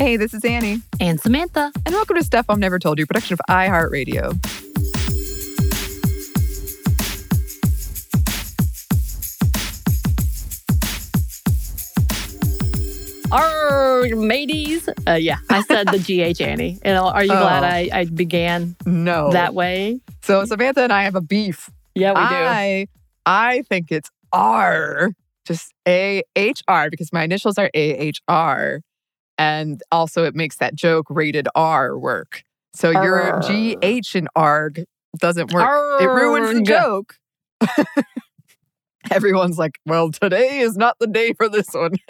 Hey, this is Annie. And Samantha. And welcome to Stuff Mom Never Told You, production of iHeartRadio. Arr, mateys. Uh, yeah, I said the GH Annie. And are you Oh. glad I, I began No. that way? So Samantha and I have a beef. Yeah, we do. I I think it's R, just A H R, because my initials are A H R. And also it makes that joke rated R work. So your G H and ARG doesn't work. It ruins the joke. Everyone's like, well, today is not the day for this one.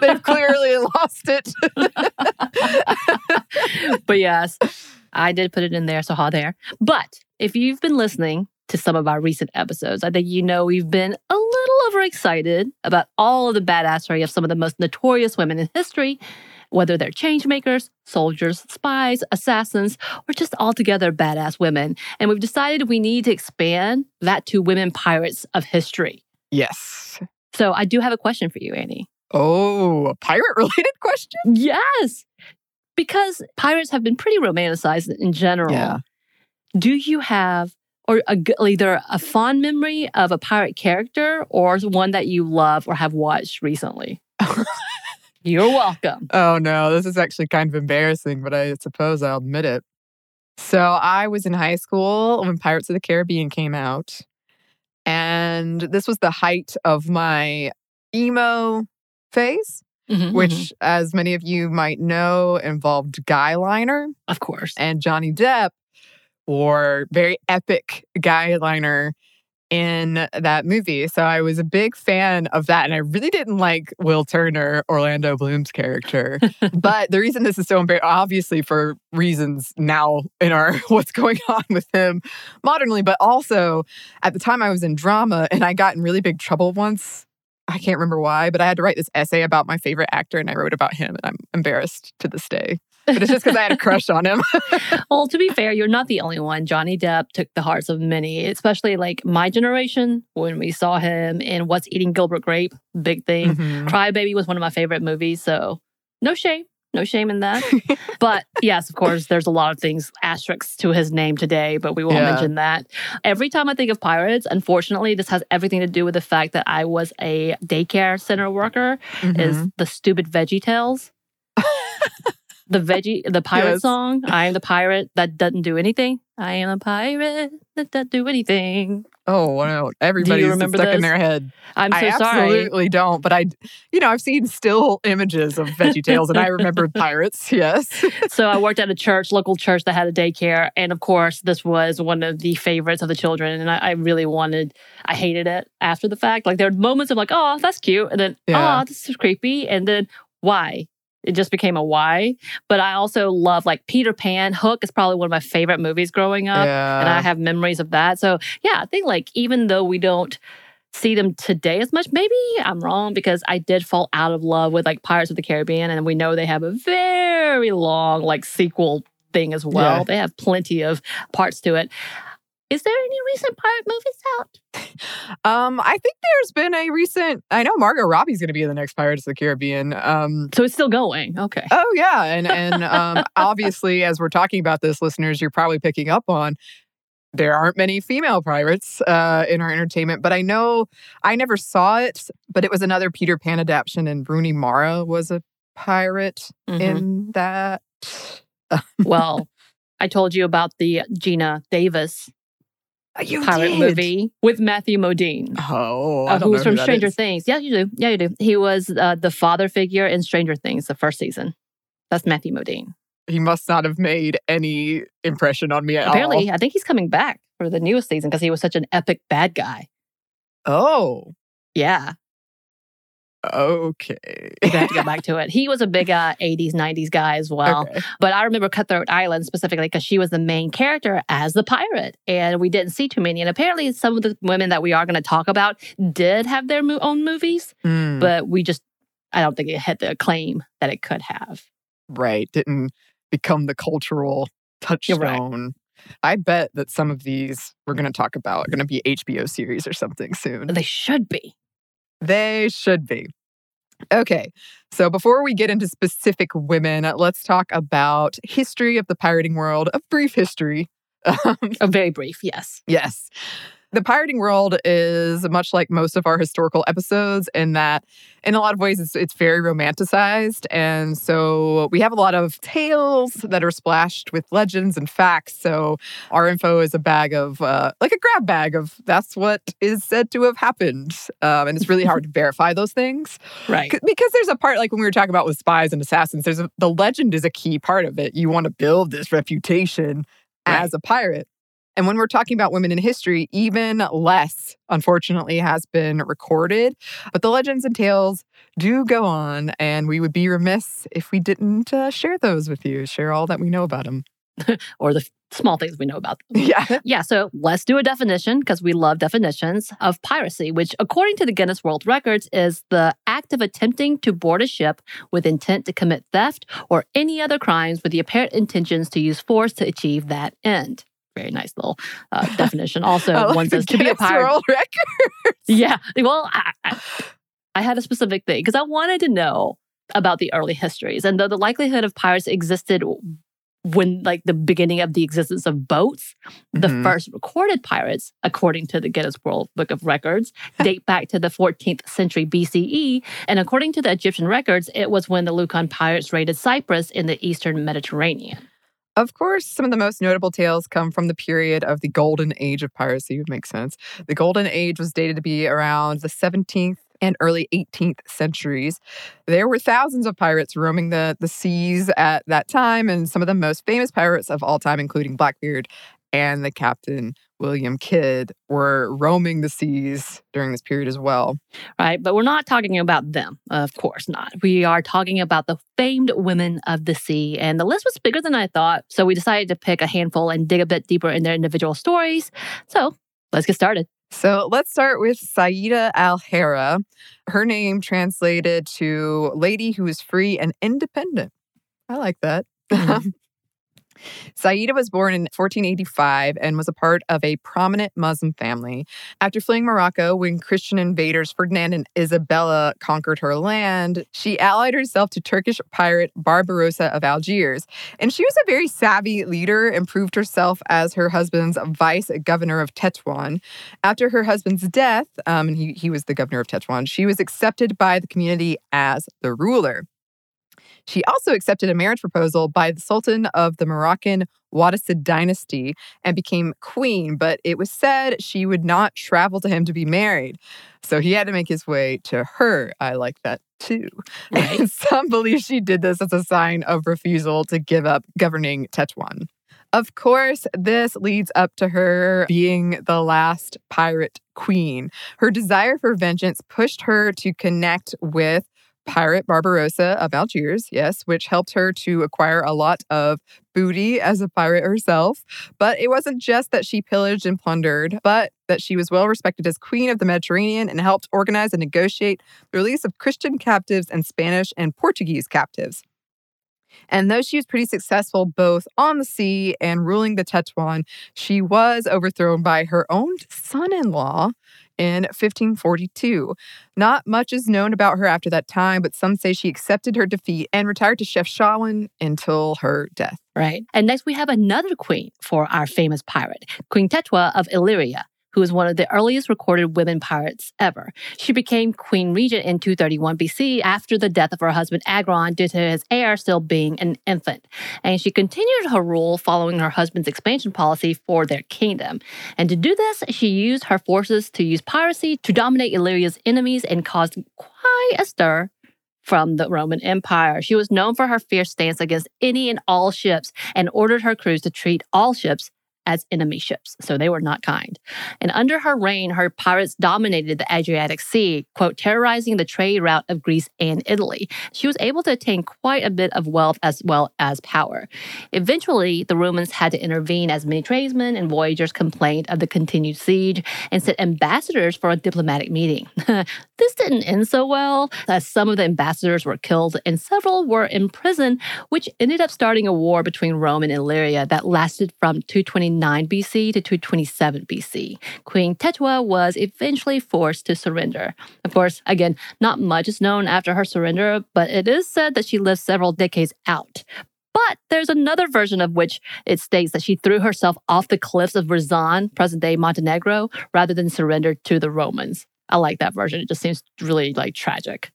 They've clearly lost it. but yes, I did put it in there, so ha there. But if you've been listening to some of our recent episodes, I think you know we've been a little overexcited about all of the badassery of some of the most notorious women in history, whether they're change makers, soldiers, spies, assassins, or just altogether badass women. And we've decided we need to expand that to women pirates of history. yes. So I do have a question for you, Annie. Oh, a pirate related question? Yes. Because pirates have been pretty romanticized in general. Yeah. Do you have or a, either a fond memory of a pirate character or one that you love or have watched recently? You're welcome. Oh no, this is actually kind of embarrassing, but I suppose I'll admit it. So I was in high school when Pirates of the Caribbean came out. And this was the height of my emo phase, Mhm, which, mhm. as many of you might know, involved guyliner of course. and Johnny Depp wore very epic guyliner in that movie. So I was a big fan of that. And I really didn't like Will Turner, Orlando Bloom's character. but the reason this is so embarrassing, obviously for reasons now in our what's going on with him modernly, but also at the time I was in drama and I got in really big trouble once. I can't remember why, but I had to write this essay about my favorite actor and I wrote about him and I'm embarrassed to this day. But it's just because I had a crush on him. Well, to be fair, you're not the only one. Johnny Depp took the hearts of many, especially like my generation when we saw him in What's Eating Gilbert Grape, big thing. Mhm. Crybaby was one of my favorite movies, so no shame, no shame in that. but yes, of course, there's a lot of things asterisks to his name today, but we won't Yeah. mention that. Every time I think of pirates, unfortunately, this has everything to do with the fact that I was a daycare center worker. Is Mhm. the stupid VeggieTales. The veggie, the pirate Yes. song. I am the pirate that doesn't do anything. I am a pirate that doesn't do anything. Oh wow! Everybody's remember stuck in their head. I'm so I sorry. absolutely don't, but I, you know, I've seen still images of VeggieTales, and I remember pirates. Yes. so I worked at a church, local church that had a daycare. And of course, this was one of the favorites of the children. And I, I really wanted, I hated it after the fact. Like there were moments of like, oh, that's cute. And then, Yeah. oh, this is creepy. And then why? It just became a why. But I also love like Peter Pan. Hook is probably one of my favorite movies growing up. yeah. And I have memories of that. So yeah, I think like even though we don't see them today as much, maybe I'm wrong because I did fall out of love with like Pirates of the Caribbean. And we know they have a very long like sequel thing as well. Yeah. They have plenty of parts to it. Is there any recent pirate movies out? um, I think there's been a recent. I know Margot Robbie's going to be in the next Pirates of the Caribbean. Um. So it's still going. Okay. Oh yeah, and and um, obviously, as we're talking about this, listeners, you're probably picking up on. There aren't many female pirates uh, in our entertainment, but I know I never saw it. But it was another Peter Pan adaptation, and Rooney Mara was a pirate Mhm. in that. well, I told you about the Geena Davis You pirate did. movie with Matthew Modine. Oh, uh, who was from that Stranger is. Things. Yeah, you do. Yeah, you do. He was uh, the father figure in Stranger Things, the first season. That's Matthew Modine. He must not have made any impression on me at all. Apparently, I think he's coming back for the newest season because he was such an epic bad guy. Oh, Yeah, okay. gonna have to get back to it. He was a big uh, 80s, 90s guy as well. Okay. But I remember Cutthroat Island specifically because she was the main character as the pirate, and we didn't see too many. And apparently, some of the women that we are going to talk about did have their mo- own movies, Hmm, but we just, I don't think it had the acclaim that it could have. right. Didn't become the cultural touchstone. I bet that some of these we're going to talk about are going to be HBO series or something soon. They should be. They should be. Okay, so before we get into specific women, let's talk about history of the pirating world, a brief history. Um a very brief, yes. Yes. The pirating world is much like most of our historical episodes in that, in a lot of ways, it's, it's very romanticized. And so we have a lot of tales that are splashed with legends and facts. So our info is a bag of, uh, like a grab bag of that's what is said to have happened. Um, and it's really hard to verify those things. Right. Because there's a part, like when we were talking about with spies and assassins, there's a, the legend is a key part of it. You want to build this reputation right. as a pirate. And when we're talking about women in history, even less, unfortunately, has been recorded. But the legends and tales do go on, and we would be remiss if we didn't uh, share those with you, share all that we know about them. or the small things we know about them. Yeah. Yeah. So let's do a definition because we love definitions of piracy, which, according to the Guinness World Records, is the act of attempting to board a ship with intent to commit theft or any other crimes with the apparent intentions to use force to achieve that end very nice little uh, definition. Also, like one says to be a pirate. yeah. Well, I, I, I had a specific thing because I wanted to know about the early histories and the, the likelihood of pirates existed when like the beginning of the existence of boats the mm-hmm. first recorded pirates according to the guinness world book of records date back to the 14th century bce and according to the egyptian records it was when the Lukkan pirates raided cyprus in the eastern mediterranean of course, some of the most notable tales come from the period of the golden age of piracy, would make sense. The golden age was dated to be around the 17th and early 18th centuries. There were thousands of pirates roaming the, the seas at that time, and some of the most famous pirates of all time, including Blackbeard and the captain William Kidd were roaming the seas during this period as well. Right. But we're not talking about them, of course not. We are talking about the famed women of the sea. And the list was bigger than I thought. So we decided to pick a handful and dig a bit deeper in their individual stories. So let's get started. So let's start with Saida Al Hurra. Her name translated to lady who is free and independent. I like that. Mm-hmm. Saida was born in 1485 and was a part of a prominent Muslim family. After fleeing Morocco when Christian invaders Ferdinand and Isabella conquered her land, she allied herself to Turkish pirate Barbarossa of Algiers. And she was a very savvy leader and proved herself as her husband's vice governor of Tetuan. After her husband's death, um, and he, he was the governor of Tetuan, she was accepted by the community as the ruler. She also accepted a marriage proposal by the Sultan of the Moroccan Wattasid dynasty and became queen, but it was said she would not travel to him to be married. So he had to make his way to her. I like that too. Right. Some believe she did this as a sign of refusal to give up governing Tetuan. Of course, this leads up to her being the last pirate queen. Her desire for vengeance pushed her to connect with pirate Barbarossa of Algiers, yes, which helped her to acquire a lot of booty as a pirate herself. But it wasn't just that she pillaged and plundered, but that she was well respected as queen of the Mediterranean and helped organize and negotiate the release of Christian captives and Spanish and Portuguese captives. And though she was pretty successful both on the sea and ruling the Tetuan, she was overthrown by her own son in law in 1542. Not much is known about her after that time, but some say she accepted her defeat and retired to Chefchaouen until her death. Right. And next we have another queen for our famous pirate, Queen Tetua of Illyria who was one of the earliest recorded women pirates ever. She became queen regent in 231 BC after the death of her husband Agron due to his heir still being an infant. And she continued her rule following her husband's expansion policy for their kingdom. And to do this, she used her forces to use piracy to dominate Illyria's enemies and caused quite a stir from the Roman Empire. She was known for her fierce stance against any and all ships and ordered her crews to treat all ships as enemy ships, so they were not kind. And under her reign, her pirates dominated the Adriatic Sea, quote, terrorizing the trade route of Greece and Italy. She was able to attain quite a bit of wealth as well as power. Eventually, the Romans had to intervene as many tradesmen and voyagers complained of the continued siege and sent ambassadors for a diplomatic meeting. this didn't end so well, as some of the ambassadors were killed and several were imprisoned, which ended up starting a war between Rome and Illyria that lasted from 229 229 BC to 227 BC. Queen Tetua was eventually forced to surrender. Of course, again, not much is known after her surrender, but it is said that she lived several decades out. But there's another version of which it states that she threw herself off the cliffs of Rizan, present day Montenegro, rather than surrender to the Romans. I like that version. It just seems really like tragic.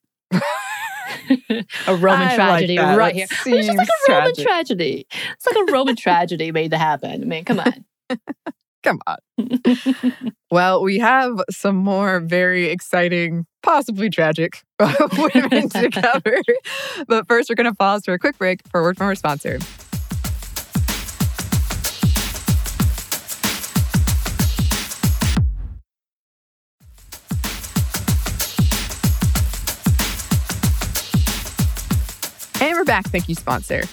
A Roman I tragedy like right here. It's just like a Roman tragedy. It's like a Roman tragedy made to happen. I mean, come on. Come on. Well, we have some more very exciting, possibly tragic women to cover. But first, we're going to pause for a quick break for a word from our sponsor. We're back. Thank you, sponsor.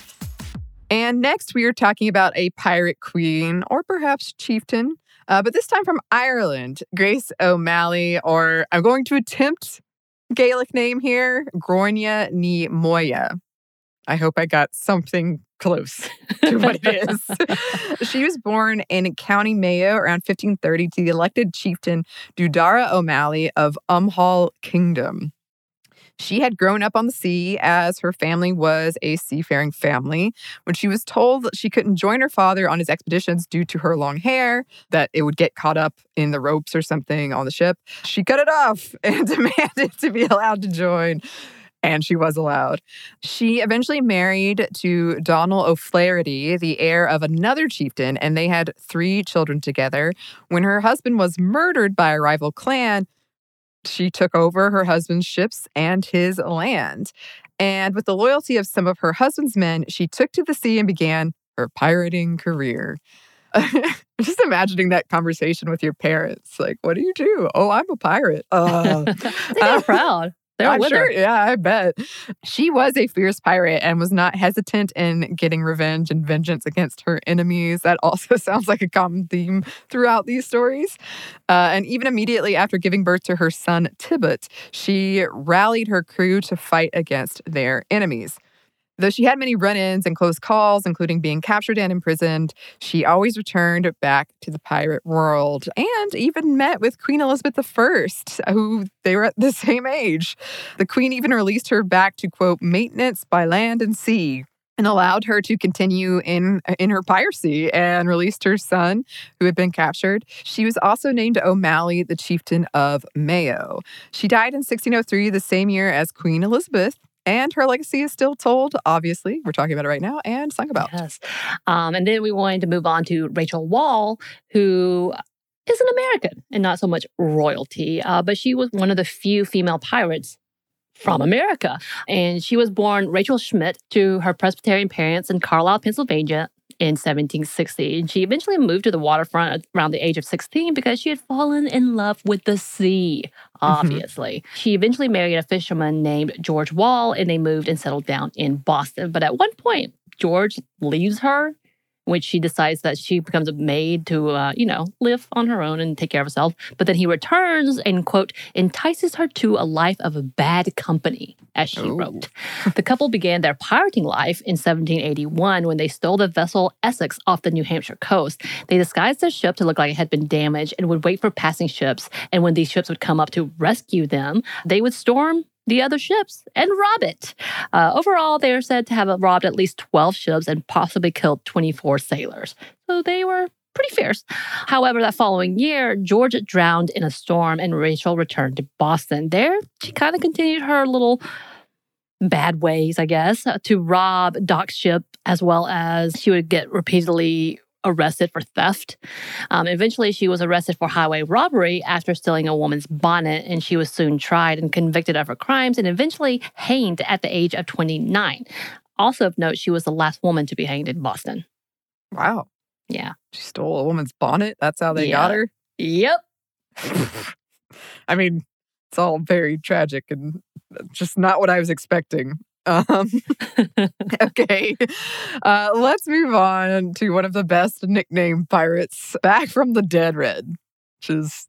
And next, we are talking about a pirate queen or perhaps chieftain, uh, but this time from Ireland, Grace O'Malley, or I'm going to attempt Gaelic name here, Gronya Ní Moya. I hope I got something close to what it is. she was born in County Mayo around 1530 to the elected chieftain Dudara O'Malley of Umhall Kingdom. She had grown up on the sea as her family was a seafaring family. When she was told she couldn't join her father on his expeditions due to her long hair, that it would get caught up in the ropes or something on the ship, she cut it off and demanded to be allowed to join. And she was allowed. She eventually married to Donald O'Flaherty, the heir of another chieftain, and they had three children together. When her husband was murdered by a rival clan, she took over her husband's ships and his land. And with the loyalty of some of her husband's men, she took to the sea and began her pirating career. Just imagining that conversation with your parents. Like, what do you do? Oh, I'm a pirate. Uh, they got proud. They're I'm with sure. her. Yeah, I bet. She was a fierce pirate and was not hesitant in getting revenge and vengeance against her enemies. That also sounds like a common theme throughout these stories. Uh, and even immediately after giving birth to her son, Tibbot, she rallied her crew to fight against their enemies. Though she had many run ins and close calls, including being captured and imprisoned, she always returned back to the pirate world and even met with Queen Elizabeth I, uh, who they were at the same age. The Queen even released her back to, quote, maintenance by land and sea and allowed her to continue in uh, in her piracy and released her son who had been captured. She was also named O'Malley the chieftain of Mayo. She died in 1603 the same year as Queen Elizabeth and her legacy is still told, obviously. We're talking about it right now and sung about. Yes. Um, and then we wanted to move on to Rachel Wall, who is an American and not so much royalty, uh, but she was one of the few female pirates from America. And she was born Rachel Schmidt to her Presbyterian parents in Carlisle, Pennsylvania. In 1760. And she eventually moved to the waterfront around the age of 16 because she had fallen in love with the sea, mm-hmm. obviously. She eventually married a fisherman named George Wall and they moved and settled down in Boston. But at one point, George leaves her, which she decides that she becomes a maid to, uh, you know, live on her own and take care of herself. But then he returns and, quote, entices her to a life of bad company, as she Oh. wrote. The couple began their pirating life in 1781 when they stole the vessel Essex off the New Hampshire coast. They disguised their ship to look like it had been damaged and would wait for passing ships. And when these ships would come up to rescue them, they would storm the other ships and rob it. Uh, overall, they are said to have robbed at least 12 ships and possibly killed 24 sailors. So they were pretty fierce. However, that following year, George drowned in a storm and Rachel returned to Boston. There, she kind of continued her little bad ways, I guess, to rob Doc's ship, as well as she would get repeatedly arrested for theft. Um, eventually, she was arrested for highway robbery after stealing a woman's bonnet, and she was soon tried and convicted of her crimes and eventually hanged at the age of 29. Also of note, she was the last woman to be hanged in Boston. Wow. Yeah. She stole a woman's bonnet. That's how they Yeah. got her. Yep. I mean, it's all very tragic and just not what I was expecting. Um, okay, uh, let's move on to one of the best nickname pirates, back from the dead, Red, which is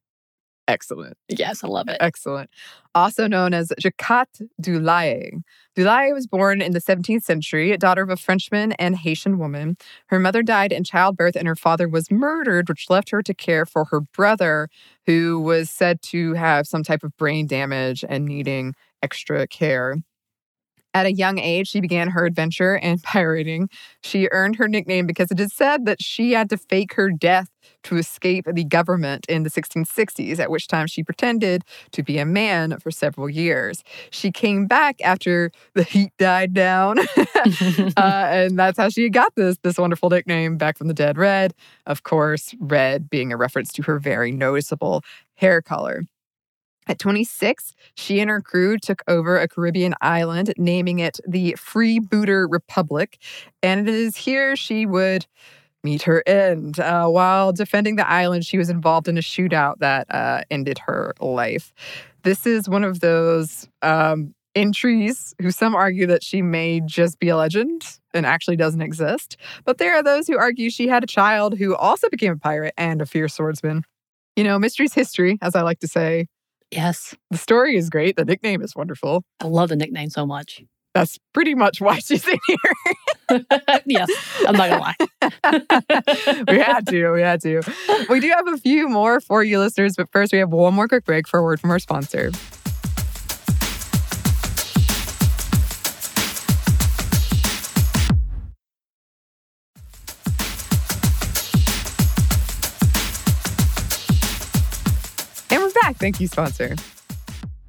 Excellent. Yes, I love it. Excellent. Also known as Jacquotte Delahaye. Delahaye was born in the 17th century, daughter of a Frenchman and Haitian woman. Her mother died in childbirth and her father was murdered, which left her to care for her brother, who was said to have some type of brain damage and needing extra care. At a young age, she began her adventure in pirating. She earned her nickname because it is said that she had to fake her death to escape the government in the 1660s, at which time she pretended to be a man for several years. She came back after the heat died down, uh, and that's how she got this this wonderful nickname back from the dead red. Of course, red being a reference to her very noticeable hair color. At 26, she and her crew took over a Caribbean island, naming it the Freebooter Republic. And it is here she would meet her end. Uh, while defending the island, she was involved in a shootout that uh, ended her life. This is one of those um, entries who some argue that she may just be a legend and actually doesn't exist. But there are those who argue she had a child who also became a pirate and a fierce swordsman. You know, mystery's history, as I like to say. Yes. The story is great. The nickname is wonderful. I love the nickname so much. That's pretty much why she's in here. yes, I'm not gonna lie. we had to. We had to. We do have a few more for you listeners, but first we have one more quick break for a word from our sponsor. Back. Thank you, sponsor.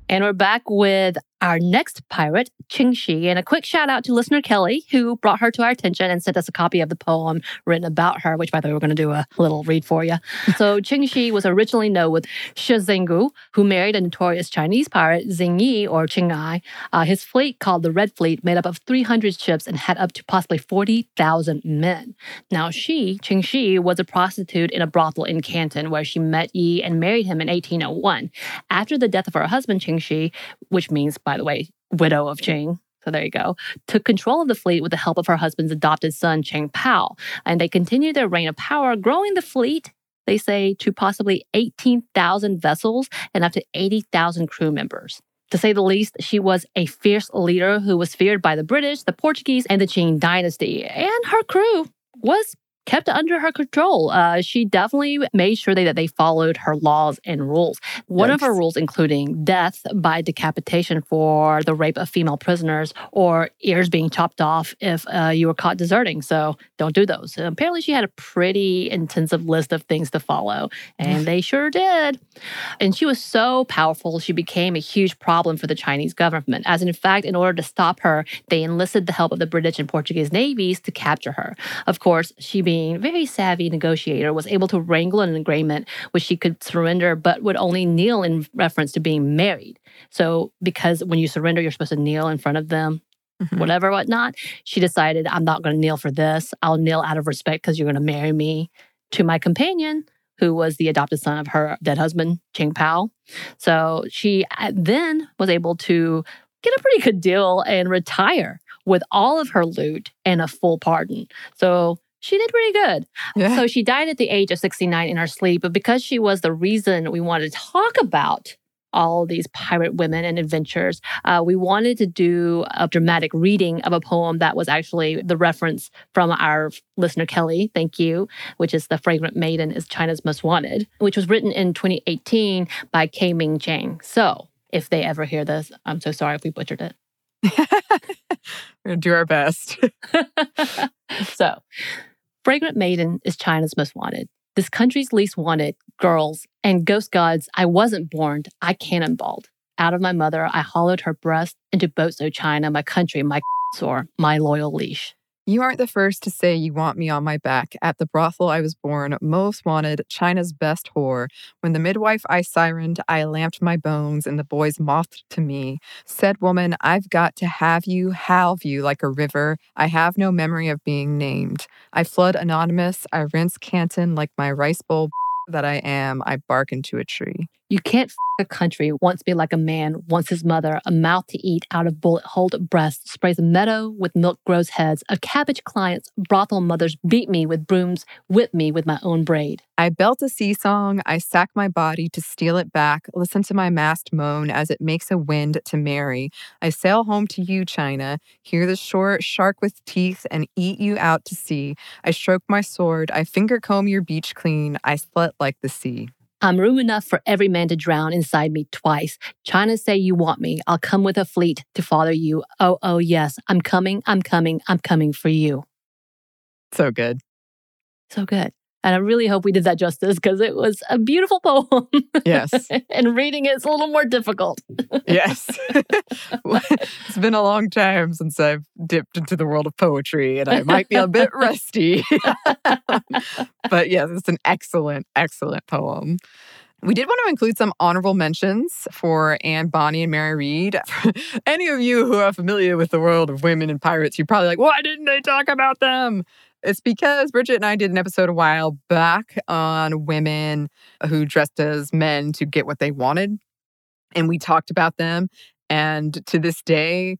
And we're back with our next pirate, Qing Shi. And a quick shout out to listener Kelly, who brought her to our attention and sent us a copy of the poem written about her, which, by the way, we're going to do a little read for you. So, Qing Shi was originally known with Shi Zenggu, who married a notorious Chinese pirate, Xing Yi, or Qing Ai. Uh, his fleet, called the Red Fleet, made up of 300 ships and had up to possibly 40,000 men. Now, she, Qing Shi, was a prostitute in a brothel in Canton, where she met Yi and married him in 1801. After the death of her husband, Qing Shi, which means by by the way, widow of Qing. So there you go. Took control of the fleet with the help of her husband's adopted son, Cheng Pao. And they continued their reign of power, growing the fleet, they say, to possibly 18,000 vessels and up to 80,000 crew members. To say the least, she was a fierce leader who was feared by the British, the Portuguese, and the Qing dynasty. And her crew was kept under her control. Uh, she definitely made sure that they followed her laws and rules. One yes. of her rules including death by decapitation for the rape of female prisoners or ears being chopped off if uh, you were caught deserting. So don't do those. apparently, she had a pretty intensive list of things to follow, and they sure did. And she was so powerful, she became a huge problem for the Chinese government. As in fact, in order to stop her, they enlisted the help of the British and Portuguese navies to capture her. Of course, she being very savvy negotiator, was able to wrangle an agreement which she could surrender, but would only kneel in reference to being married. So, because when you surrender, you're supposed to kneel in front of them, mm-hmm. whatever, whatnot. She decided, I'm not going to kneel for this. I'll kneel out of respect because you're going to marry me to my companion, who was the adopted son of her dead husband, Cheng Pao. So she uh, then was able to get a pretty good deal and retire with all of her loot and a full pardon. So she did pretty good. Yeah. So she died at the age of 69 in her sleep. But because she was the reason we wanted to talk about all these pirate women and adventures, uh, we wanted to do a dramatic reading of a poem that was actually the reference from our listener Kelly, thank you, which is The Fragrant Maiden is China's Most Wanted, which was written in 2018 by K. Ming Chang. So if they ever hear this, I'm so sorry if we butchered it. We're going to do our best. so, Fragrant Maiden is China's most wanted. This country's least wanted girls and ghost gods. I wasn't born, I cannonballed. Out of my mother, I hollowed her breast into boats, O China, my country, my sore, my loyal leash. You aren't the first to say you want me on my back. At the brothel I was born, most wanted, China's best whore. When the midwife I sirened, I lamped my bones, and the boys mothed to me. Said woman, I've got to have you, halve you like a river. I have no memory of being named. I flood anonymous, I rinse Canton like my rice bowl that I am, I bark into a tree. You can't f- a country wants me like a man wants his mother, a mouth to eat out of bullet holed breasts, sprays a meadow with milk grows heads, of cabbage clients, brothel mothers beat me with brooms, whip me with my own braid. I belt a sea song, I sack my body to steal it back, listen to my mast moan as it makes a wind to marry. I sail home to you, China, hear the short shark with teeth, and eat you out to sea. I stroke my sword, I finger comb your beach clean, I slut like the sea. I'm room enough for every man to drown inside me twice. China say you want me. I'll come with a fleet to father you. Oh, oh, yes. I'm coming. I'm coming. I'm coming for you. So good. So good. And I really hope we did that justice because it was a beautiful poem. Yes. and reading it's a little more difficult. yes. it's been a long time since I've dipped into the world of poetry and I might be a bit rusty. but yes, it's an excellent, excellent poem. We did want to include some honorable mentions for Anne Bonny and Mary Read. Any of you who are familiar with the world of women and pirates, you're probably like, why didn't they talk about them? It's because Bridget and I did an episode a while back on women who dressed as men to get what they wanted. And we talked about them. And to this day,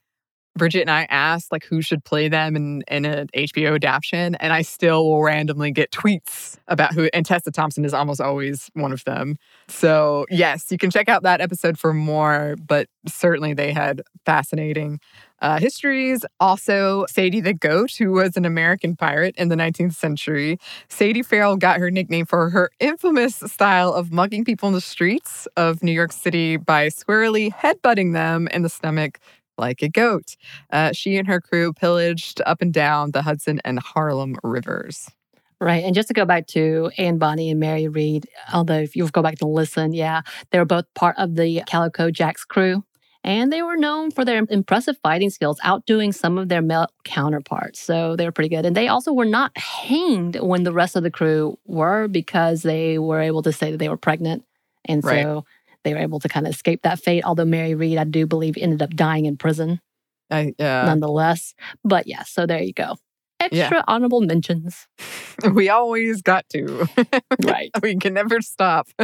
Bridget and I asked like who should play them in, in an HBO adaptation, and I still will randomly get tweets about who. And Tessa Thompson is almost always one of them. So yes, you can check out that episode for more. But certainly they had fascinating uh, histories. Also, Sadie the Goat, who was an American pirate in the 19th century. Sadie Farrell got her nickname for her infamous style of mugging people in the streets of New York City by squarely headbutting them in the stomach like a goat. Uh, she and her crew pillaged up and down the Hudson and Harlem rivers. Right. And just to go back to Anne Bonny and Mary Read, although if you go back to listen, yeah, they were both part of the Calico Jacks crew. And they were known for their impressive fighting skills, outdoing some of their male counterparts. So they were pretty good. And they also were not hanged when the rest of the crew were because they were able to say that they were pregnant. And Right. so they were able to kind of escape that fate. Although Mary Read, I do believe, ended up dying in prison I, uh, nonetheless. But yeah, so there you go. Extra honorable mentions. we always got to. Right. we can never stop.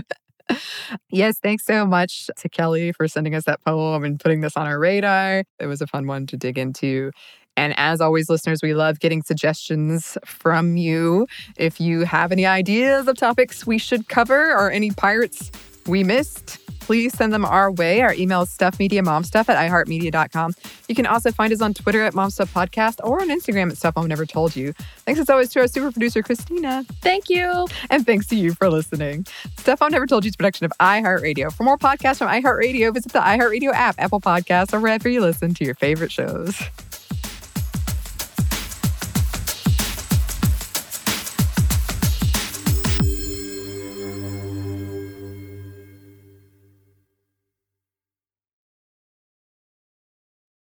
yes, thanks so much to Kelly for sending us that poem and putting this on our radar. It was a fun one to dig into. And as always, listeners, we love getting suggestions from you. If you have any ideas of topics we should cover or any pirates we missed, please send them our way. Our email is stuffmediamomstuff at iheartmedia.com. You can also find us on Twitter at momstuffpodcast or on Instagram at Stuff Mom Never Told You. Thanks as always to our super producer, Christina. Thank you. And thanks to you for listening. Stuff Mom Never Told You is a production of iHeartRadio. For more podcasts from iHeartRadio, visit the iHeartRadio app, Apple Podcasts, or wherever you listen to your favorite shows.